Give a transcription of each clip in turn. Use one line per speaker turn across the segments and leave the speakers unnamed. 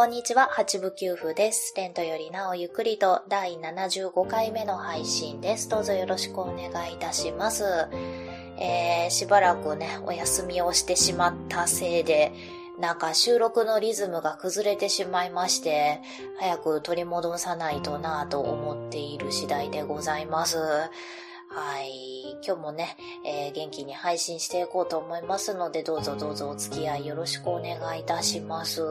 こんにちは、八部九夫です。レントよりなおゆっくりと第75回目の配信です。どうぞよろしくお願いいたします。えー、しばらくね、お休みをしてしまったせいで、なんか収録のリズムが崩れてしまいまして、早く取り戻さないとなぁと思っている次第でございます。はい。今日もね、えー、元気に配信していこうと思いますので、どうぞどうぞお付き合いよろしくお願いいたします。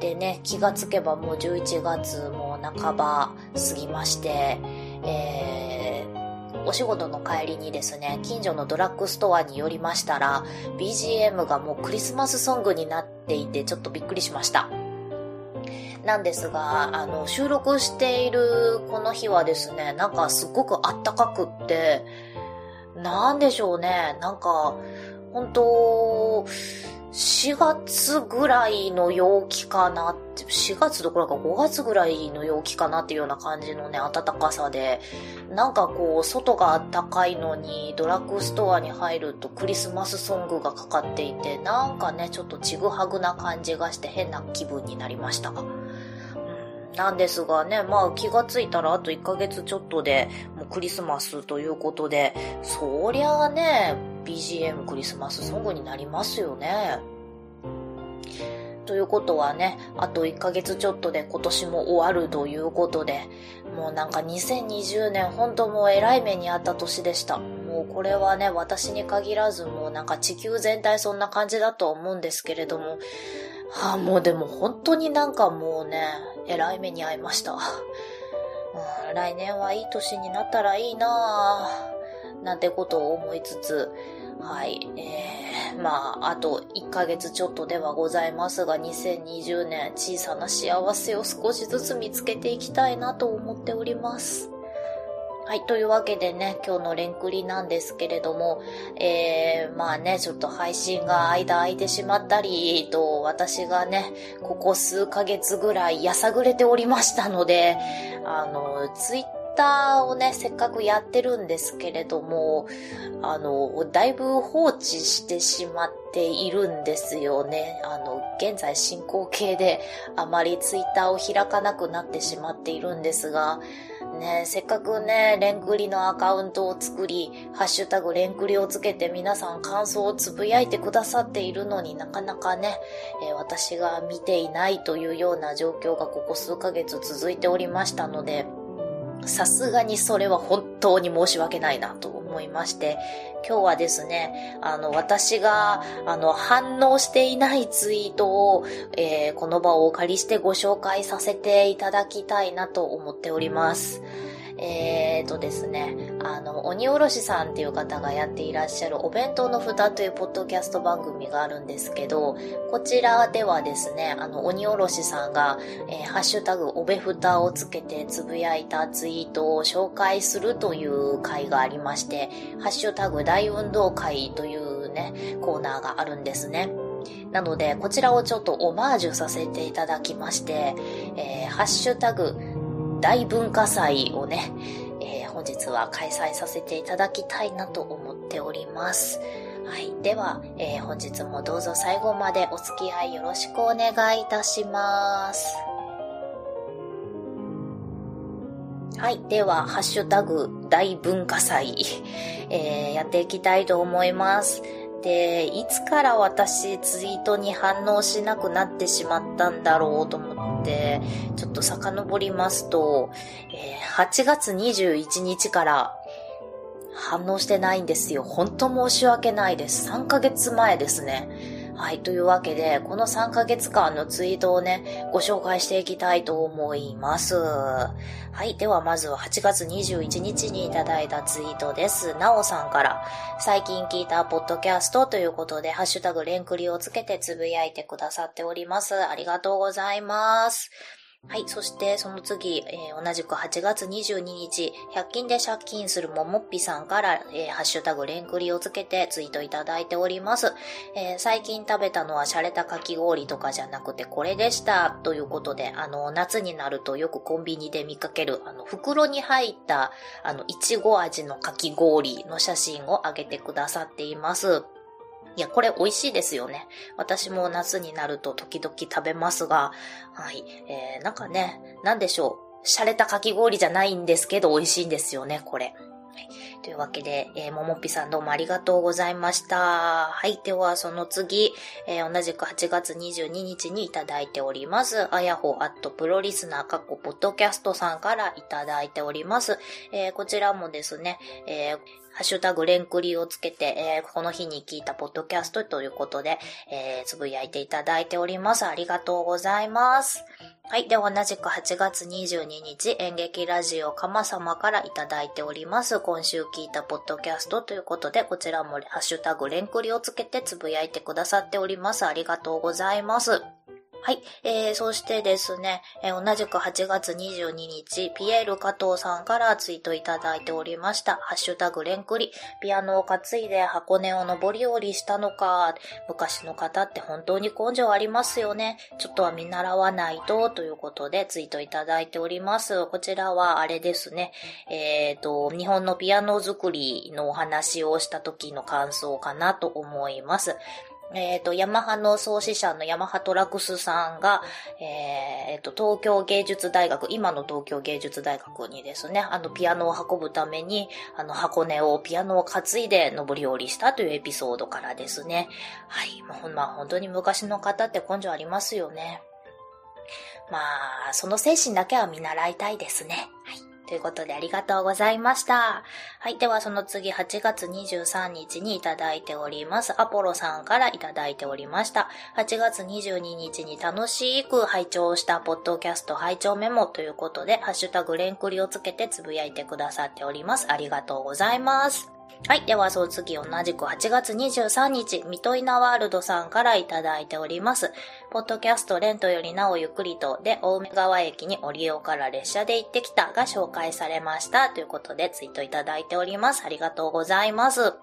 でね、気がつけばもう11月も半ば過ぎまして、えー、お仕事の帰りにですね、近所のドラッグストアに寄りましたら、BGM がもうクリスマスソングになっていて、ちょっとびっくりしました。なんですが、あの、収録しているこの日はですね、なんかすごくあったかくって、なんでしょうね、なんか、本当4月ぐらいの陽気かなって、4月どころか5月ぐらいの陽気かなっていうような感じのね、暖かさで、なんかこう、外が暖かいのに、ドラッグストアに入るとクリスマスソングがかかっていて、なんかね、ちょっとちぐはぐな感じがして変な気分になりました。なんですがね、まあ気がついたらあと1ヶ月ちょっとでもうクリスマスということで、そりゃあね、BGM クリスマスソングになりますよね。ということはね、あと1ヶ月ちょっとで今年も終わるということで、もうなんか2020年本当もう偉い目にあった年でした。もうこれはね、私に限らずもうなんか地球全体そんな感じだと思うんですけれども、はあ、もうでも本当になんかもうね、偉い目に遭いました。来年はいい年になったらいいなぁ、なんてことを思いつつ、はい、えー、まあ、あと1ヶ月ちょっとではございますが、2020年小さな幸せを少しずつ見つけていきたいなと思っております。はい。というわけでね、今日のレンクリなんですけれども、えー、まあね、ちょっと配信が間空いてしまったりと、私がね、ここ数ヶ月ぐらいやさぐれておりましたので、あの、ツイッターをね、せっかくやってるんですけれども、あの、だいぶ放置してしまっているんですよね。あの、現在進行形であまりツイッターを開かなくなってしまっているんですが、ね、せっかくね、レンクリのアカウントを作り、ハッシュタグレンクリをつけて皆さん感想をつぶやいてくださっているのになかなかね、えー、私が見ていないというような状況がここ数ヶ月続いておりましたので、さすがにそれは本当に申し訳ないなと思いまして、今日はですね、あの、私が、あの、反応していないツイートを、えー、この場をお借りしてご紹介させていただきたいなと思っております。えーとですね、あの、鬼おろしさんっていう方がやっていらっしゃるお弁当の蓋というポッドキャスト番組があるんですけど、こちらではですね、あの、鬼おろしさんが、えー、ハッシュタグおべ蓋をつけてつぶやいたツイートを紹介するという回がありまして、ハッシュタグ大運動会というね、コーナーがあるんですね。なので、こちらをちょっとオマージュさせていただきまして、えー、ハッシュタグ大文化祭をね、えー、本日は開催させていただきたいなと思っております。はい。では、えー、本日もどうぞ最後までお付き合いよろしくお願いいたします。はい。では、ハッシュタグ大文化祭、えー、やっていきたいと思います。で、いつから私ツイートに反応しなくなってしまったんだろうと思って、ちょっと遡りますと、えー、8月21日から反応してないんですよ。ほんと申し訳ないです。3ヶ月前ですね。はい、というわけで、この3ヶ月間のツイートをね、ご紹介していきたいと思います。はい、ではまずは8月21日にいただいたツイートです。なおさんから、最近聞いたポッドキャストということで、ハッシュタグレンクリをつけてつぶやいてくださっております。ありがとうございます。はい。そして、その次、えー、同じく8月22日、100均で借金するももっぴさんから、えー、ハッシュタグレンクリをつけてツイートいただいております。えー、最近食べたのは洒落たかき氷とかじゃなくてこれでした。ということで、あの、夏になるとよくコンビニで見かける、あの、袋に入った、あの、いちご味のかき氷の写真を上げてくださっています。いや、これ美味しいですよね。私も夏になると時々食べますが、はい。えー、なんかね、なんでしょう。洒落たかき氷じゃないんですけど美味しいんですよね、これ。はい、というわけで、えー、ももっぴさんどうもありがとうございました。はい。では、その次、えー、同じく8月22日にいただいております。あやほアットプロリスナー過去ポッドキャストさんからいただいております。えー、こちらもですね、え、ハッシュタグレンクリをつけて、えー、この日に聞いたポッドキャストということで、えー、つぶやいていただいております。ありがとうございます。はい。で、同じく8月22日、演劇ラジオかま様からいただいております。今週聞いたポッドキャストということで、こちらもハッシュタグレンクリをつけてつぶやいてくださっております。ありがとうございます。はい。えー、そしてですね、えー、同じく8月22日、ピエール加藤さんからツイートいただいておりました。ハッシュタグレンクリ、ピアノを担いで箱根を登り降りしたのか、昔の方って本当に根性ありますよね。ちょっとは見習わないと、ということでツイートいただいております。こちらはあれですね、えっ、ー、と、日本のピアノ作りのお話をした時の感想かなと思います。えっ、ー、と、ヤマハの創始者のヤマハトラクスさんが、えっ、ー、と、東京芸術大学、今の東京芸術大学にですね、あの、ピアノを運ぶために、あの、箱根をピアノを担いで登り降りしたというエピソードからですね。はい。まあ、まあ、本当に昔の方って根性ありますよね。まあ、その精神だけは見習いたいですね。はい。ということでありがとうございました。はい。ではその次8月23日にいただいております。アポロさんからいただいておりました。8月22日に楽しく拝聴したポッドキャスト拝聴メモということで、ハッシュタグレンクリをつけてつぶやいてくださっております。ありがとうございます。はい。では、その次、同じく8月23日、ミトイナワールドさんからいただいております。ポッドキャストレントよりなおゆっくりとで、大梅川駅にオリオから列車で行ってきたが紹介されました。ということで、ツイートいただいております。ありがとうございます。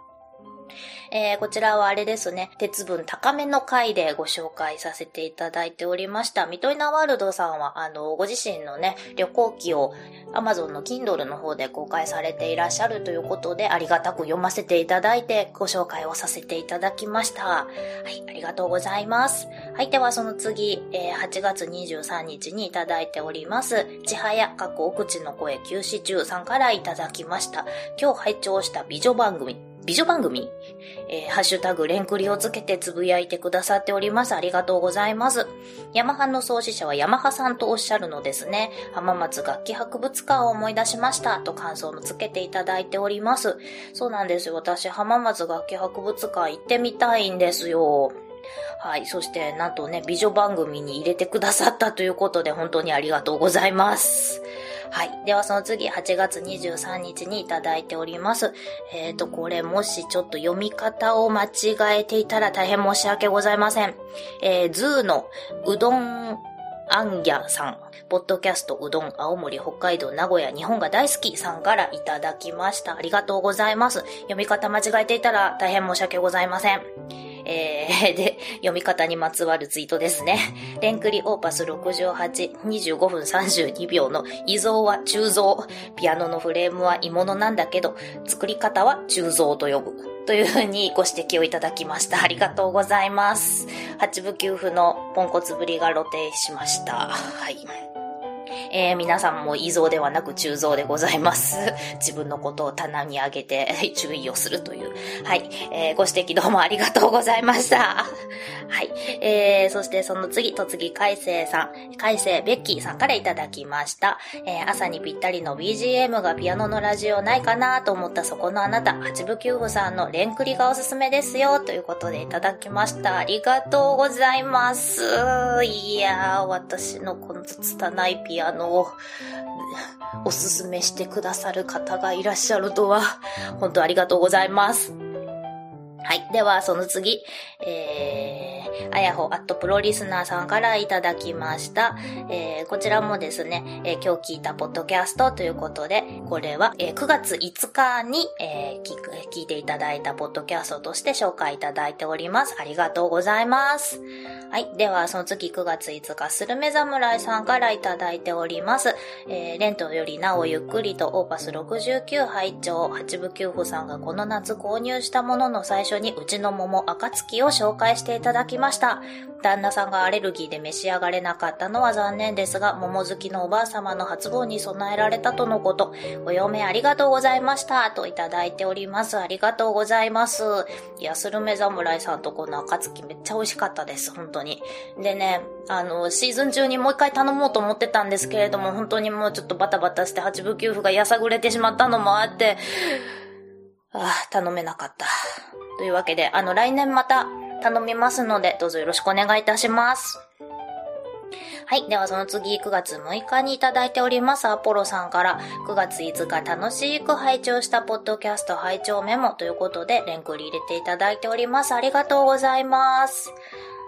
えー、こちらはあれですね、鉄分高めの回でご紹介させていただいておりました。ミトイナワールドさんは、あの、ご自身のね、旅行記を Amazon の Kindle の方で公開されていらっしゃるということで、ありがたく読ませていただいて、ご紹介をさせていただきました。はい、ありがとうございます。はい、ではその次、えー、8月23日にいただいております。ちはや、過去お口の声休止中さんからいただきました。今日拝聴した美女番組、美女番組、えー、ハッシュタグレンクリをつけてつぶやいてくださっております。ありがとうございます。ヤマハの創始者はヤマハさんとおっしゃるのですね。浜松楽器博物館を思い出しましたと感想もつけていただいております。そうなんですよ。私、浜松楽器博物館行ってみたいんですよ。はい。そして、なんとね、美女番組に入れてくださったということで、本当にありがとうございます。はい。ではその次、8月23日にいただいております。えっ、ー、と、これもしちょっと読み方を間違えていたら大変申し訳ございません。えー、ズーのうどんアンギャさん、ポッドキャストうどん、青森、北海道、名古屋、日本が大好きさんからいただきました。ありがとうございます。読み方間違えていたら大変申し訳ございません。えー、で、読み方にまつわるツイートですね。レンクリオーパス68、25分32秒の遺像は鋳造。ピアノのフレームは鋳物なんだけど、作り方は鋳造と呼ぶ。というふうにご指摘をいただきました。ありがとうございます。八部九符のポンコツぶりが露呈しました。はい。えー、皆さんも異像ではなく中像でございます。自分のことを棚に上げて 注意をするという。はい。えー、ご指摘どうもありがとうございました。はい。えー、そしてその次、と次、海星さん、海星ベッキーさんからいただきました。えー、朝にぴったりの BGM がピアノのラジオないかなと思ったそこのあなた、八部九夫さんのレンクリがおすすめですよ、ということでいただきました。ありがとうございます。いやー、私のこの拙いピアノを、おすすめしてくださる方がいらっしゃるとは、本当ありがとうございます。はい。では、その次、えー、あやほアットプロリスナーさんからいただきました。えー、こちらもですね、えー、今日聞いたポッドキャストということで、これは、えー、9月5日に、えー、聞く、聞いていただいたポッドキャストとして紹介いただいております。ありがとうございます。はい。では、その次9月5日、スルメ侍さんからいただいております。えー、レントよりなおゆっくりとオーパス69拝聴八部九夫さんがこの夏購入したものの最初にうちの桃暁を紹介していただきました。旦那さんがアレルギーで召し上がれなかったのは残念ですが、桃好きのおばあ様の初盆に備えられたとのこと。お嫁ありがとうございました。といただいております。ありがとうございます。いや、スルメ侍さんとこの暁めっちゃ美味しかったです。本当に。でね、あの、シーズン中にもう一回頼もうと思ってたんですけれども、本当にもうちょっとバタバタして八部九夫がやさぐれてしまったのもあって、ああ、頼めなかった。というわけで、あの、来年また頼みますので、どうぞよろしくお願いいたします。はい。ではその次、9月6日にいただいております、アポロさんから、9月5日楽しく拝聴したポッドキャスト拝聴メモということで、レンクリ入れていただいております。ありがとうございます。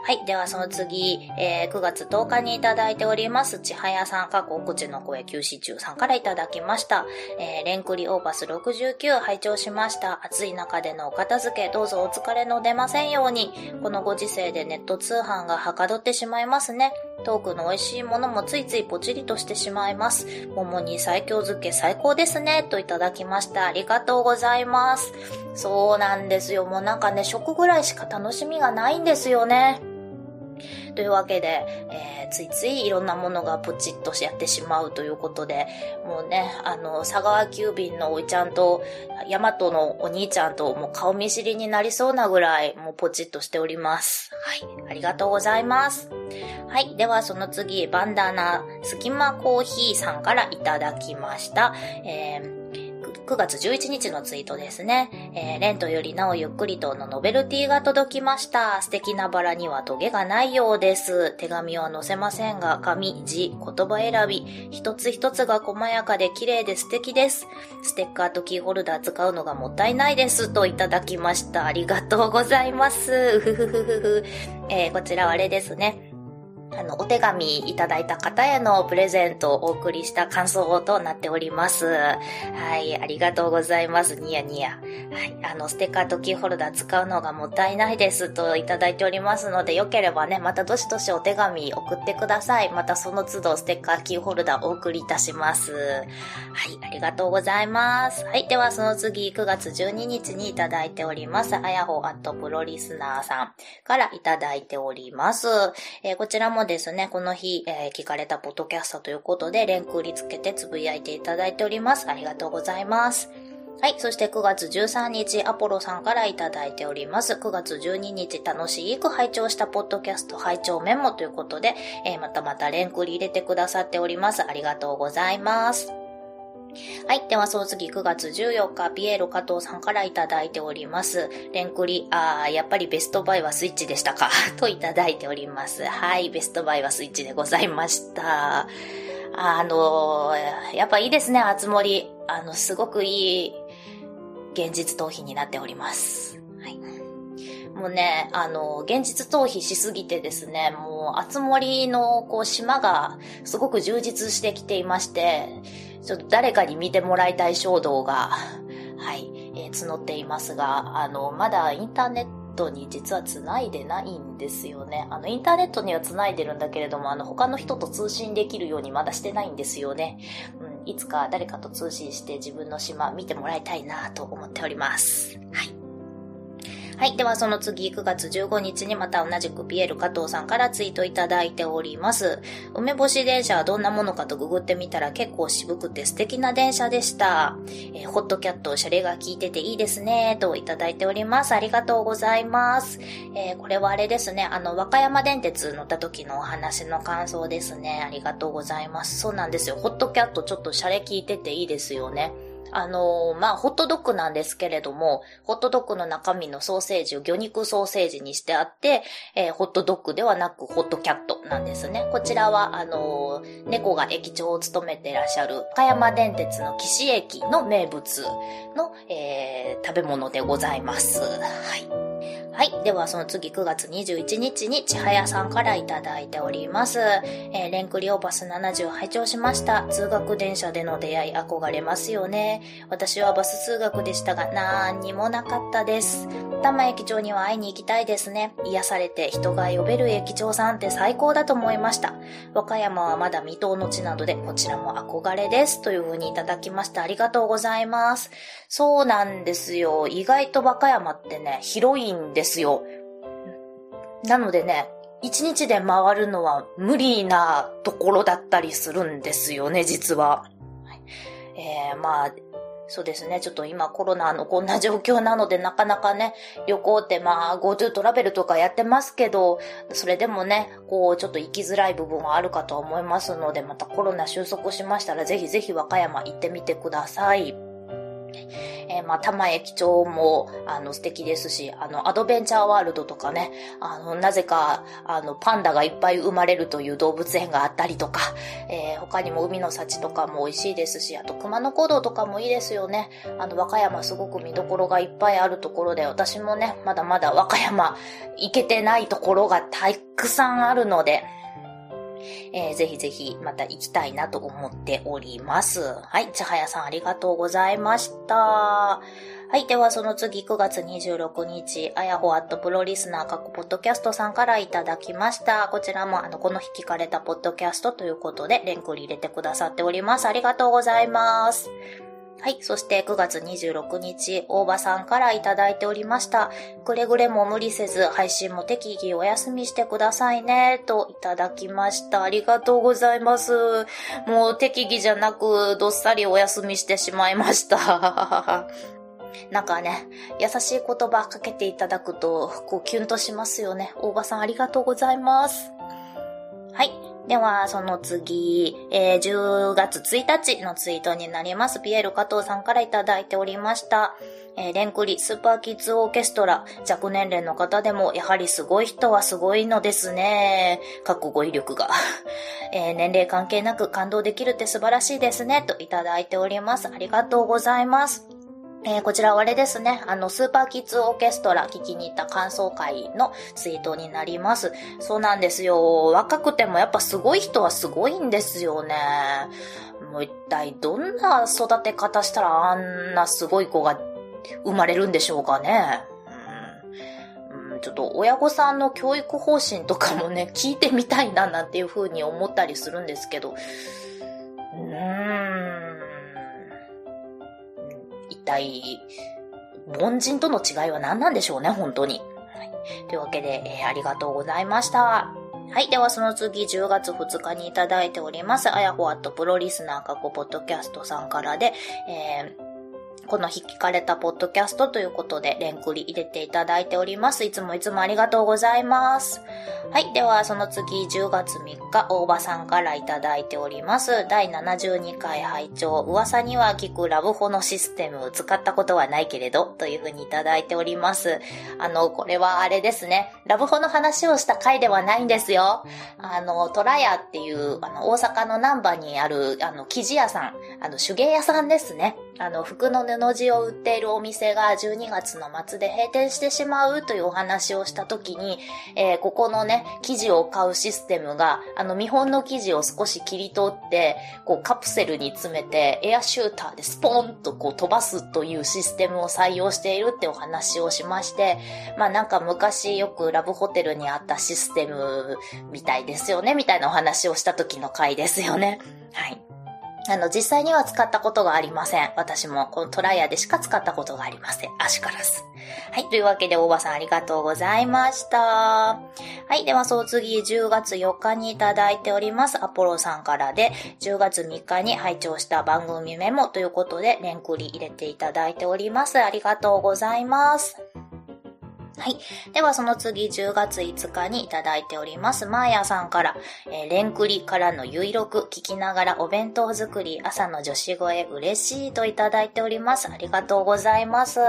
はい。では、その次、えー、9月10日にいただいております、ちはやさん、かっ口の声休止中さんからいただきました。えー、レンクリオーバス69拝聴しました。暑い中でのお片付け、どうぞお疲れの出ませんように。このご時世でネット通販がはかどってしまいますね。トークの美味しいものもついついポチリとしてしまいます。桃に最強漬け最高ですね。といただきました。ありがとうございます。そうなんですよ。もうなんかね、食ぐらいしか楽しみがないんですよね。というわけで、えー、ついついいろんなものがポチッとやってしまうということで、もうね、あの、佐川急便のおいちゃんと、ヤマトのお兄ちゃんともう顔見知りになりそうなぐらい、もうポチッとしております。はい。ありがとうございます。はい。では、その次、バンダナ、スキマコーヒーさんからいただきました。えー9月11日のツイートですね。えー、レントよりなおゆっくりとのノベルティが届きました。素敵なバラにはトゲがないようです。手紙は載せませんが、紙、字、言葉選び、一つ一つが細やかで綺麗で素敵です。ステッカーとキーホルダー使うのがもったいないです。といただきました。ありがとうございます。うふふふふふ。えー、こちらはあれですね。あの、お手紙いただいた方へのプレゼントをお送りした感想となっております。はい、ありがとうございます。ニヤニヤ。はい、あの、ステッカーとキーホルダー使うのがもったいないですといただいておりますので、よければね、またどしどしお手紙送ってください。またその都度ステッカー、キーホルダーお送りいたします。はい、ありがとうございます。はい、ではその次、9月12日にいただいております。あやほアットプロリスナーさんからいただいております。えー、こちらもですね、この日、えー、聞かれたポッドキャストということで、連空につけてつぶやいていただいております。ありがとうございます。はい。そして9月13日、アポロさんからいただいております。9月12日、楽しく拝聴したポッドキャスト拝聴メモということで、えー、またまた連空に入れてくださっております。ありがとうございます。はい。では、その次、9月14日、ピエロ加藤さんからいただいております。レンクリ、あー、やっぱりベストバイはスイッチでしたか といただいております。はい。ベストバイはスイッチでございました。あのー、やっぱいいですね、あつ森。あの、すごくいい現実逃避になっております。はい。もうね、あの、現実逃避しすぎてですね、もう、あつ森の、こう、島が、すごく充実してきていまして、ちょっと誰かに見てもらいたい衝動が、はい、えー、募っていますが、あの、まだインターネットに実はつないでないんですよね。あの、インターネットにはつないでるんだけれども、あの、他の人と通信できるようにまだしてないんですよね。うん、いつか誰かと通信して自分の島見てもらいたいなと思っております。はい。はい。ではその次、9月15日にまた同じくピエール加藤さんからツイートいただいております。梅干し電車はどんなものかとググってみたら結構渋くて素敵な電車でした。えー、ホットキャット、シャレが効いてていいですね、といただいております。ありがとうございます。えー、これはあれですね、あの、和歌山電鉄乗った時のお話の感想ですね。ありがとうございます。そうなんですよ。ホットキャットちょっとシャレ効いてていいですよね。あのー、まあ、ホットドッグなんですけれども、ホットドッグの中身のソーセージを魚肉ソーセージにしてあって、えー、ホットドッグではなくホットキャットなんですね。こちらは、あのー、猫が駅長を務めてらっしゃる、岡山電鉄の岸駅の名物の、えー、食べ物でございます。はい。はい。では、その次9月21日にちはやさんからいただいております。えー、レンクリオバス70拝聴しました。通学電車での出会い憧れますよね。私はバス通学でしたが、なんにもなかったです。多摩駅長には会いに行きたいですね。癒されて人が呼べる駅長さんって最高だと思いました。和歌山はまだ未踏の地などで、こちらも憧れです。という風にいただきました。ありがとうございます。そうなんですよ。意外と和歌山ってね、広いんですよ。なのでね、一日で回るのは無理なところだったりするんですよね、実は。えー、まあ、そうですね。ちょっと今コロナのこんな状況なのでなかなかね、旅行ってまあ GoTo トラベルとかやってますけど、それでもね、こうちょっと行きづらい部分はあるかと思いますので、またコロナ収束しましたらぜひぜひ和歌山行ってみてください。えー、まあ、玉駅長も、あの、素敵ですし、あの、アドベンチャーワールドとかね、あの、なぜか、あの、パンダがいっぱい生まれるという動物園があったりとか、えー、他にも海の幸とかも美味しいですし、あと熊野古道とかもいいですよね。あの、和歌山すごく見どころがいっぱいあるところで、私もね、まだまだ和歌山行けてないところがたくさんあるので、えー、ぜひぜひまた行きたいなと思っております。はい、ちはやさんありがとうございました。はい。では、その次、9月26日、あやほアットプロリスナー各ポッドキャストさんからいただきました。こちらも、あの、この日聞かれたポッドキャストということで、レンクに入れてくださっております。ありがとうございます。はい。そして9月26日、大場さんからいただいておりました。くれぐれも無理せず、配信も適宜お休みしてくださいね、といただきました。ありがとうございます。もう適宜じゃなく、どっさりお休みしてしまいました。なんかね、優しい言葉かけていただくと、こうキュンとしますよね。大場さんありがとうございます。はい。では、その次、えー、10月1日のツイートになります。ピエール加藤さんからいただいておりました。えー、レンクリスーパーキッズオーケストラ、弱年齢の方でも、やはりすごい人はすごいのですね。かっこ語彙力が。えー、年齢関係なく感動できるって素晴らしいですね。といただいております。ありがとうございます。えー、こちらはあれですね、あの、スーパーキッズオーケストラ聞きに行った感想会のツイートになります。そうなんですよ。若くてもやっぱすごい人はすごいんですよね。もう一体どんな育て方したらあんなすごい子が生まれるんでしょうかね。ちょっと親御さんの教育方針とかもね、聞いてみたいななんていう風に思ったりするんですけど、体、凡人との違いは何なんでしょうね、本当に。はい、というわけで、えー、ありがとうございました。はい。では、その次、10月2日にいただいております。あやほあとプロリスナー過去ポッドキャストさんからで、えーこの日聞かれたポッドキャストということで、レンクリ入れていただいております。いつもいつもありがとうございます。はい。では、その次、10月3日、大場さんからいただいております。第72回拝聴噂には聞くラブホのシステム、使ったことはないけれど、というふうにいただいております。あの、これはあれですね。ラブホの話をした回ではないんですよ。あの、トラヤっていう、あの、大阪の南波にある、あの、生地屋さん、あの、手芸屋さんですね。あの、服の布地を売っているお店が12月の末で閉店してしまうというお話をした時に、えー、ここのね、生地を買うシステムが、あの、見本の生地を少し切り取って、こう、カプセルに詰めて、エアシューターでスポーンとこう飛ばすというシステムを採用しているってお話をしまして、まあなんか昔よくラブホテルにあったシステムみたいですよね、みたいなお話をした時の回ですよね。はい。あの、実際には使ったことがありません。私も、このトライアでしか使ったことがありません。アシカラス。はい。というわけで、大場さんありがとうございました。はい。では、その次、10月4日にいただいております。アポロさんからで、10月3日に拝聴した番組メモということで、レンクリ入れていただいております。ありがとうございます。はい。では、その次、10月5日にいただいております。マーヤさんから、えー、レンクリからのゆいろく聞きながらお弁当作り、朝の女子声嬉しいといただいております。ありがとうございます。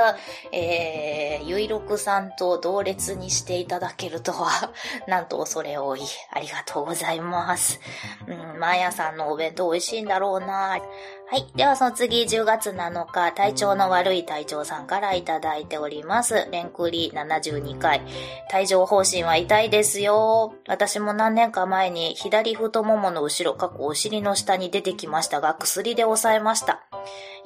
えー、ゆいろくさんと同列にしていただけるとは、なんと恐れ多い。ありがとうございます。うん、マーヤさんのお弁当美味しいんだろうな。はい。ではその次、10月7日、体調の悪い隊長さんからいただいております。レンクリ72回。帯状方針は痛いですよ。私も何年か前に左太ももの後ろ、過去お尻の下に出てきましたが、薬で抑えました。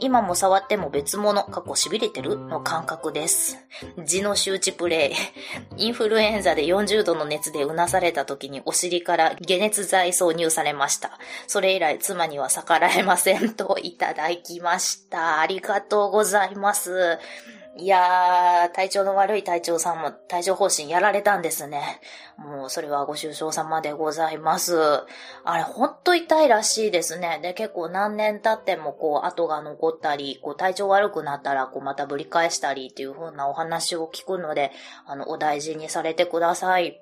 今も触っても別物、過去痺れてる？の感覚です。痔の周知プレイ。インフルエンザで40度の熱でうなされた時にお尻から解熱剤挿入されました。それ以来妻には逆らえませんとをいただきました。ありがとうございます。いやー、体調の悪い隊長さんも体調方針やられたんですね。もう、それはご愁傷様でございます。あれ、ほんと痛いらしいですね。で、結構何年経っても、こう、跡が残ったり、こう、体調悪くなったら、こう、またぶり返したりっていう風なお話を聞くので、あの、お大事にされてください。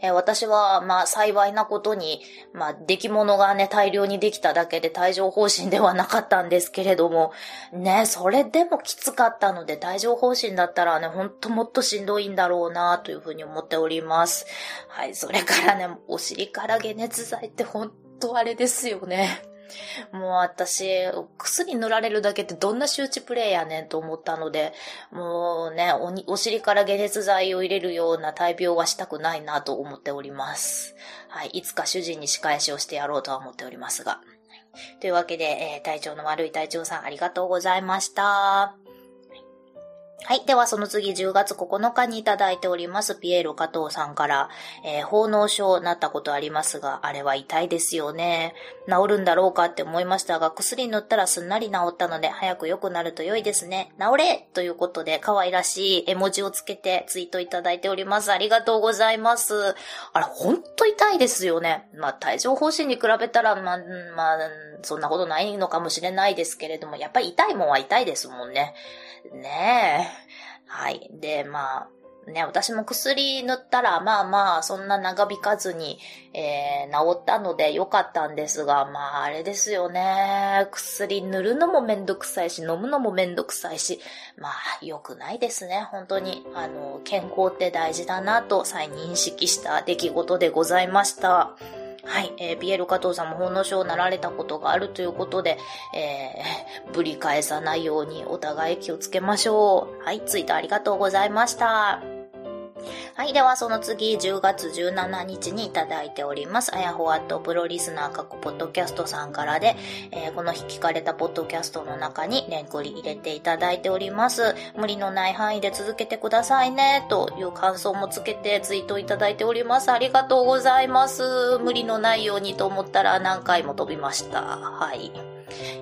えー、私は、まあ、幸いなことに、まあ、出来物がね、大量にできただけで帯状疱疹ではなかったんですけれども、ね、それでもきつかったので、帯状疱疹だったらね、ほんともっとしんどいんだろうな、というふうに思っております。はい、それからね、お尻から解熱剤ってほんとあれですよね。もう私、薬塗られるだけってどんな周知プレイやねんと思ったので、もうねお、お尻から解熱剤を入れるような大病はしたくないなと思っております。はい、いつか主人に仕返しをしてやろうとは思っておりますが。というわけで、えー、体調の悪い体調さんありがとうございました。はい。では、その次、10月9日にいただいております、ピエール加藤さんから、えー、奉納症なったことありますが、あれは痛いですよね。治るんだろうかって思いましたが、薬塗ったらすんなり治ったので、早く良くなると良いですね。治れということで、可愛らしい絵文字をつけてツイートいただいております。ありがとうございます。あれ、ほんと痛いですよね。まあ、帯状疱疹に比べたら、まあ、まあ、そんなことないのかもしれないですけれども、やっぱり痛いもんは痛いですもんね。ねえ。はい。で、まあ、ね、私も薬塗ったら、まあまあ、そんな長引かずに、えー、治ったので良かったんですが、まあ、あれですよね。薬塗るのもめんどくさいし、飲むのもめんどくさいし、まあ、良くないですね。本当に、あの、健康って大事だなと再認識した出来事でございました。はい、えー、ピエール加藤さんも本の書をなられたことがあるということで、えー、ぶり返さないようにお互い気をつけましょう。はい、ツイートありがとうございました。はい。では、その次、10月17日にいただいております。あやほわとプロリスナー各ポッドキャストさんからで、えー、この日聞かれたポッドキャストの中にレンクリ入れていただいております。無理のない範囲で続けてくださいね、という感想もつけてツイートいただいております。ありがとうございます。無理のないようにと思ったら何回も飛びました。はい。い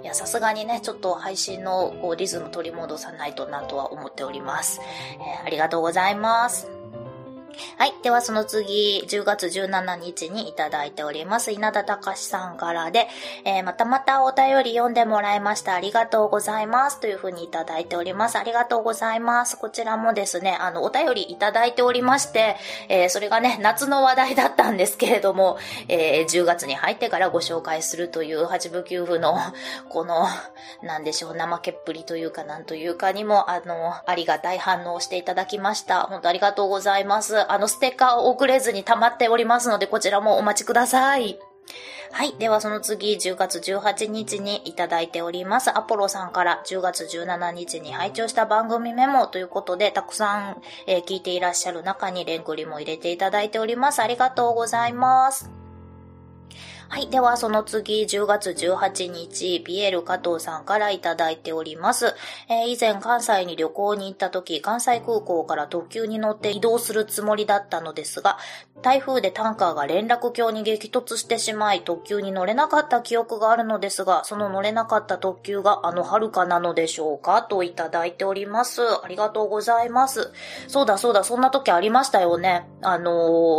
や、さすがにね、ちょっと配信のこうリズム取り戻さないとなとは思っております。えー、ありがとうございます。はい。ではその次、10月17日にいただいております。稲田隆さんからで、えー、またまたお便り読んでもらいました。ありがとうございます。というふうにいただいております。ありがとうございます。こちらもですね、あの、お便りいただいておりまして、えー、それがね、夏の話題だったんですけれども、えー、10月に入ってからご紹介するという八部九夫の、この、なんでしょう、怠けっぷりというかなんというかにも、あの、ありがたい反応をしていただきました。本当ありがとうございます。あの、ステッカーを送れずに溜まっておりますので、こちらもお待ちください。はい。ではその次、10月18日にいただいております。アポロさんから10月17日に拝聴した番組メモということで、たくさん、えー、聞いていらっしゃる中にレンクリも入れていただいております。ありがとうございます。はい。では、その次、10月18日、ピエール加藤さんからいただいております。えー、以前、関西に旅行に行った時、関西空港から特急に乗って移動するつもりだったのですが、台風でタンカーが連絡橋に激突してしまい、特急に乗れなかった記憶があるのですが、その乗れなかった特急があの遥かなのでしょうかといただいております。ありがとうございます。そうだそうだ、そんな時ありましたよね。あの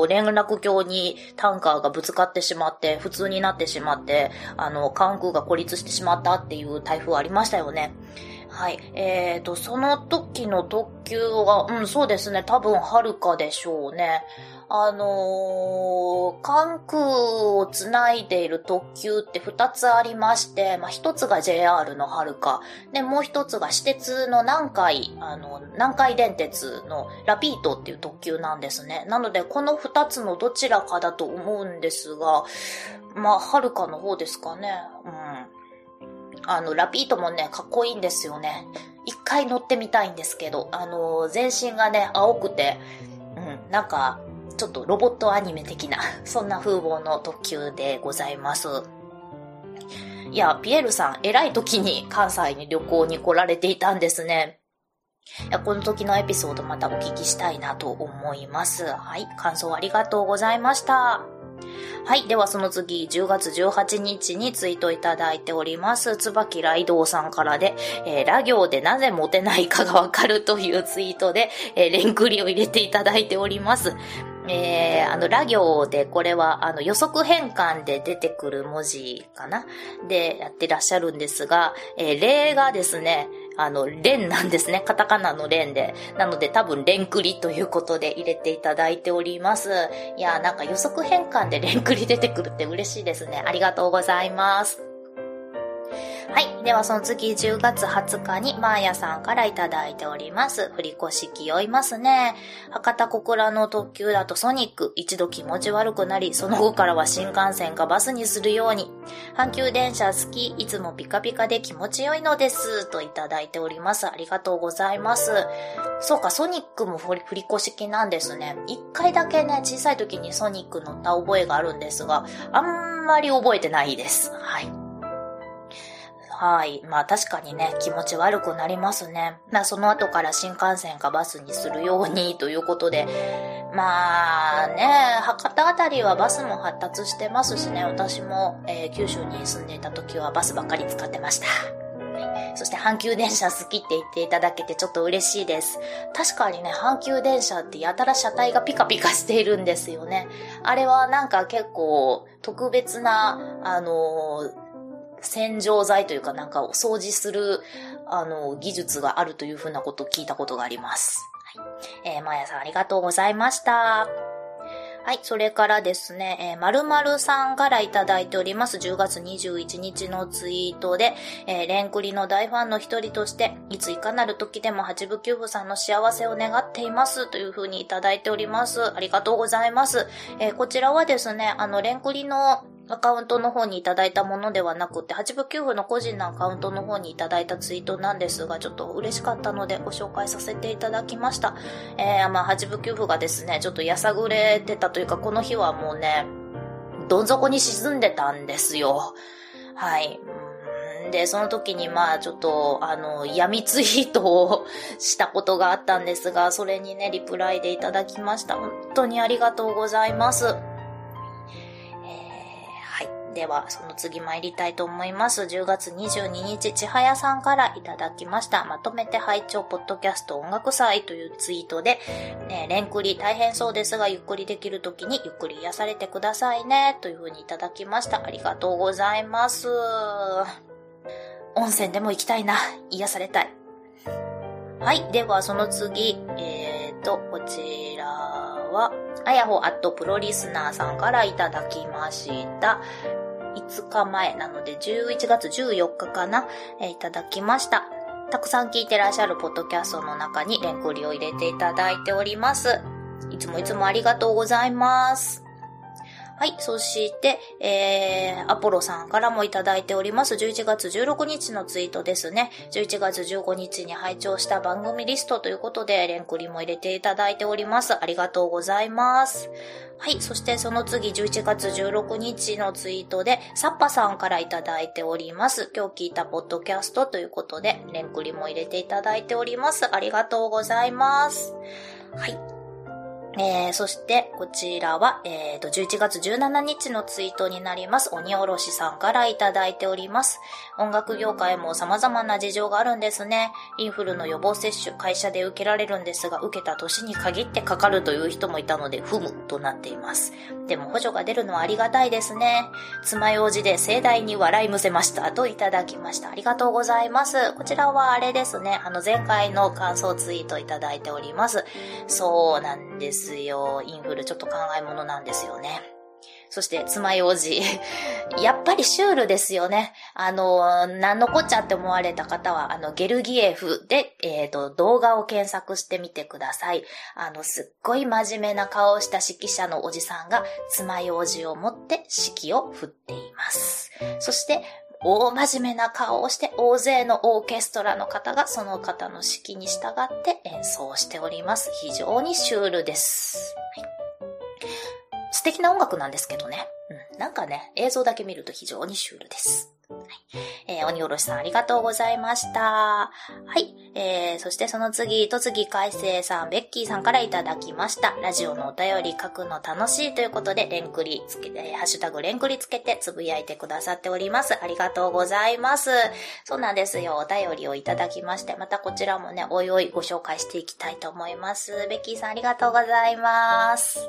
ー、連絡橋にタンカーがぶつかってしまって、普通通になってしまって、あの、関空が孤立してしまったっていう台風ありましたよね。はい。えーと、その時の特急は、うん、そうですね。多分、はるかでしょうね。あのー、関空をつないでいる特急って2つありまして、まあ、1つが JR のはるか、で、もう1つが私鉄の南海、あの、南海電鉄のラピートっていう特急なんですね。なので、この2つのどちらかだと思うんですが、まあ、はるかの方ですかね。うん。あの、ラピートもね、かっこいいんですよね。一回乗ってみたいんですけど、あの、全身がね、青くて、うん、なんか、ちょっとロボットアニメ的な、そんな風貌の特急でございます。いや、ピエールさん、偉い時に関西に旅行に来られていたんですね。いやこの時のエピソードまたお聞きしたいなと思います。はい、感想ありがとうございました。はい。ではその次、10月18日にツイートいただいております。椿ライドウさんからで、えー、ラ行でなぜモテないかがわかるというツイートで、えー、レンクリを入れていただいております。えー、あの、ラ行で、これは、あの、予測変換で出てくる文字かな？でやってらっしゃるんですが、えー、例がですね、あの、連なんですね。カタカナの連で。なので多分連クリということで入れていただいております。いや、なんか予測変換で連クリ出てくるって嬉しいですね。ありがとうございます。はい。ではその次10月20日にマーヤさんからいただいております。振り越し気負いますね。博多小倉の特急だとソニック、一度気持ち悪くなり、その後からは新幹線かバスにするように。阪急電車好き、いつもピカピカで気持ちよいのです。といただいております。ありがとうございます。そうか、ソニックも振り越し気なんですね。一回だけね、小さい時にソニック乗った覚えがあるんですが、あんまり覚えてないです。はい。はい。まあ確かにね、気持ち悪くなりますね。まあその後から新幹線かバスにするように ということで、まあね、博多あたりはバスも発達してますしね、私も、えー、九州に住んでいた時はバスばっかり使ってました。そして阪急電車好きって言っていただけてちょっと嬉しいです。確かにね、阪急電車ってやたら車体がピカピカしているんですよね。あれはなんか結構特別な、あのー洗浄剤というかなんかを掃除する、あの、技術があるというふうなことを聞いたことがあります。はい。えー、まやさんありがとうございました。はい。それからですね、えー、まるまるさんからいただいております。10月21日のツイートで、えー、レンクリの大ファンの一人として、いついかなる時でも八部九部さんの幸せを願っています。というふうにいただいております。ありがとうございます。えー、こちらはですね、あの、レンクリのアカウントの方にいただいたものではなくて、八部九部の個人のアカウントの方にいただいたツイートなんですが、ちょっと嬉しかったのでご紹介させていただきました。えー、まあ、八部九部がですね、ちょっとやさぐれてたというか、この日はもうね、どん底に沈んでたんですよ。はい。で、その時にまあちょっと、あの、闇ツイートをしたことがあったんですが、それにね、リプライでいただきました。本当にありがとうございます。では、その次参りたいと思います。10月22日、ちはやさんからいただきました。まとめて拝聴ポッドキャスト音楽祭というツイートで、ね、レンクリ大変そうですが、ゆっくりできる時にゆっくり癒されてくださいね、というふうにいただきました。ありがとうございます。温泉でも行きたいな。癒されたい。はい。では、その次、えーと、こちらは、あやほアットプロリスナーさんからいただきました。5日前なので11月14日かな、えー、いただきました。たくさん聞いてらっしゃるポッドキャストの中にレンクリを入れていただいております。いつもいつもありがとうございます。はい。そして、えー、アポロさんからもいただいております。11月16日のツイートですね。11月15日に拝聴した番組リストということで、レンクリも入れていただいております。ありがとうございます。はい。そしてその次、11月16日のツイートで、サッパさんからいただいております。今日聞いたポッドキャストということで、レンクリも入れていただいております。ありがとうございます。はい。えー、そして、こちらは、えーと、11月17日のツイートになります。鬼おろしさんからいただいております。音楽業界も様々な事情があるんですね。インフルの予防接種、会社で受けられるんですが、受けた年に限ってかかるという人もいたので、ふむとなっています。でも補助が出るのはありがたいですね。爪楊枝で盛大に笑いむせました。といただきました。ありがとうございます。こちらはあれですね。あの、前回の感想ツイートいただいております。そうなんです。よ。インフルちょっと考え物なんですよね。そして、爪楊枝。やっぱりシュールですよね。あの、なんのこっちゃって思われた方は、あの、ゲルギエフで、えっ、ー、と、動画を検索してみてください。あの、すっごい真面目な顔をした指揮者のおじさんが、爪楊枝を持って指揮を振っています。そして、大真面目な顔をして大勢のオーケストラの方がその方の指揮に従って演奏しております。非常にシュールです。はい、素敵な音楽なんですけどね。うん、なんかね、映像だけ見ると非常にシュールです。はいえー、鬼おろしさんありがとうございました。はい。えー、そしてその次、と次海星さん、ベッキーさんからいただきました。ラジオのお便り書くの楽しいということで、レンクリつけて、ハッシュタグレンクリつけてつぶやいてくださっております。ありがとうございます。そうなんですよ。お便りをいただきまして、またこちらもね、おいおいご紹介していきたいと思います。ベッキーさんありがとうございます。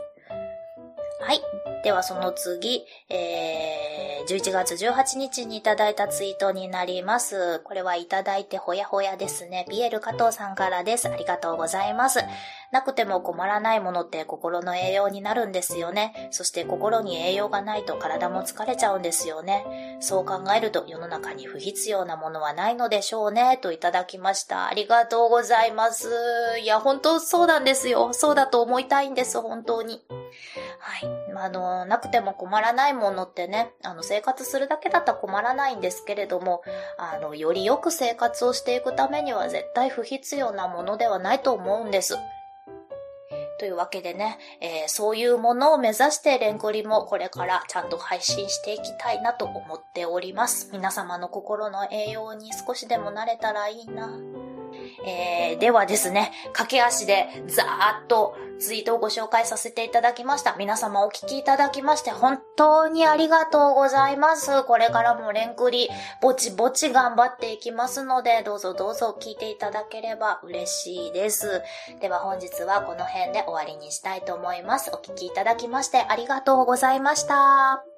はい。ではその次、えー、11月18日にいただいたツイートになります。これはいただいてほやほやですね。ピエール加藤さんからです。ありがとうございます。なくても困らないものって心の栄養になるんですよね。そして心に栄養がないと体も疲れちゃうんですよね。そう考えると世の中に不必要なものはないのでしょうね。といただきました。ありがとうございます。いや、本当そうなんですよ。そうだと思いたいんです、本当に。はい。あの、なくても困らないものってね、あの、生活するだけだったら困らないんですけれども、あの、よりよく生活をしていくためには絶対不必要なものではないと思うんです。というわけでね、えー、そういうものを目指してレンコリもこれからちゃんと配信していきたいなと思っております。皆様の心の栄養に少しでもなれたらいいな。えー、ではですね、駆け足でざーっとツイートをご紹介させていただきました。皆様お聞きいただきまして本当にありがとうございます。これからもレンクリ、ぼちぼち頑張っていきますので、どうぞどうぞ聞いていただければ嬉しいです。では本日はこの辺で終わりにしたいと思います。お聞きいただきましてありがとうございました。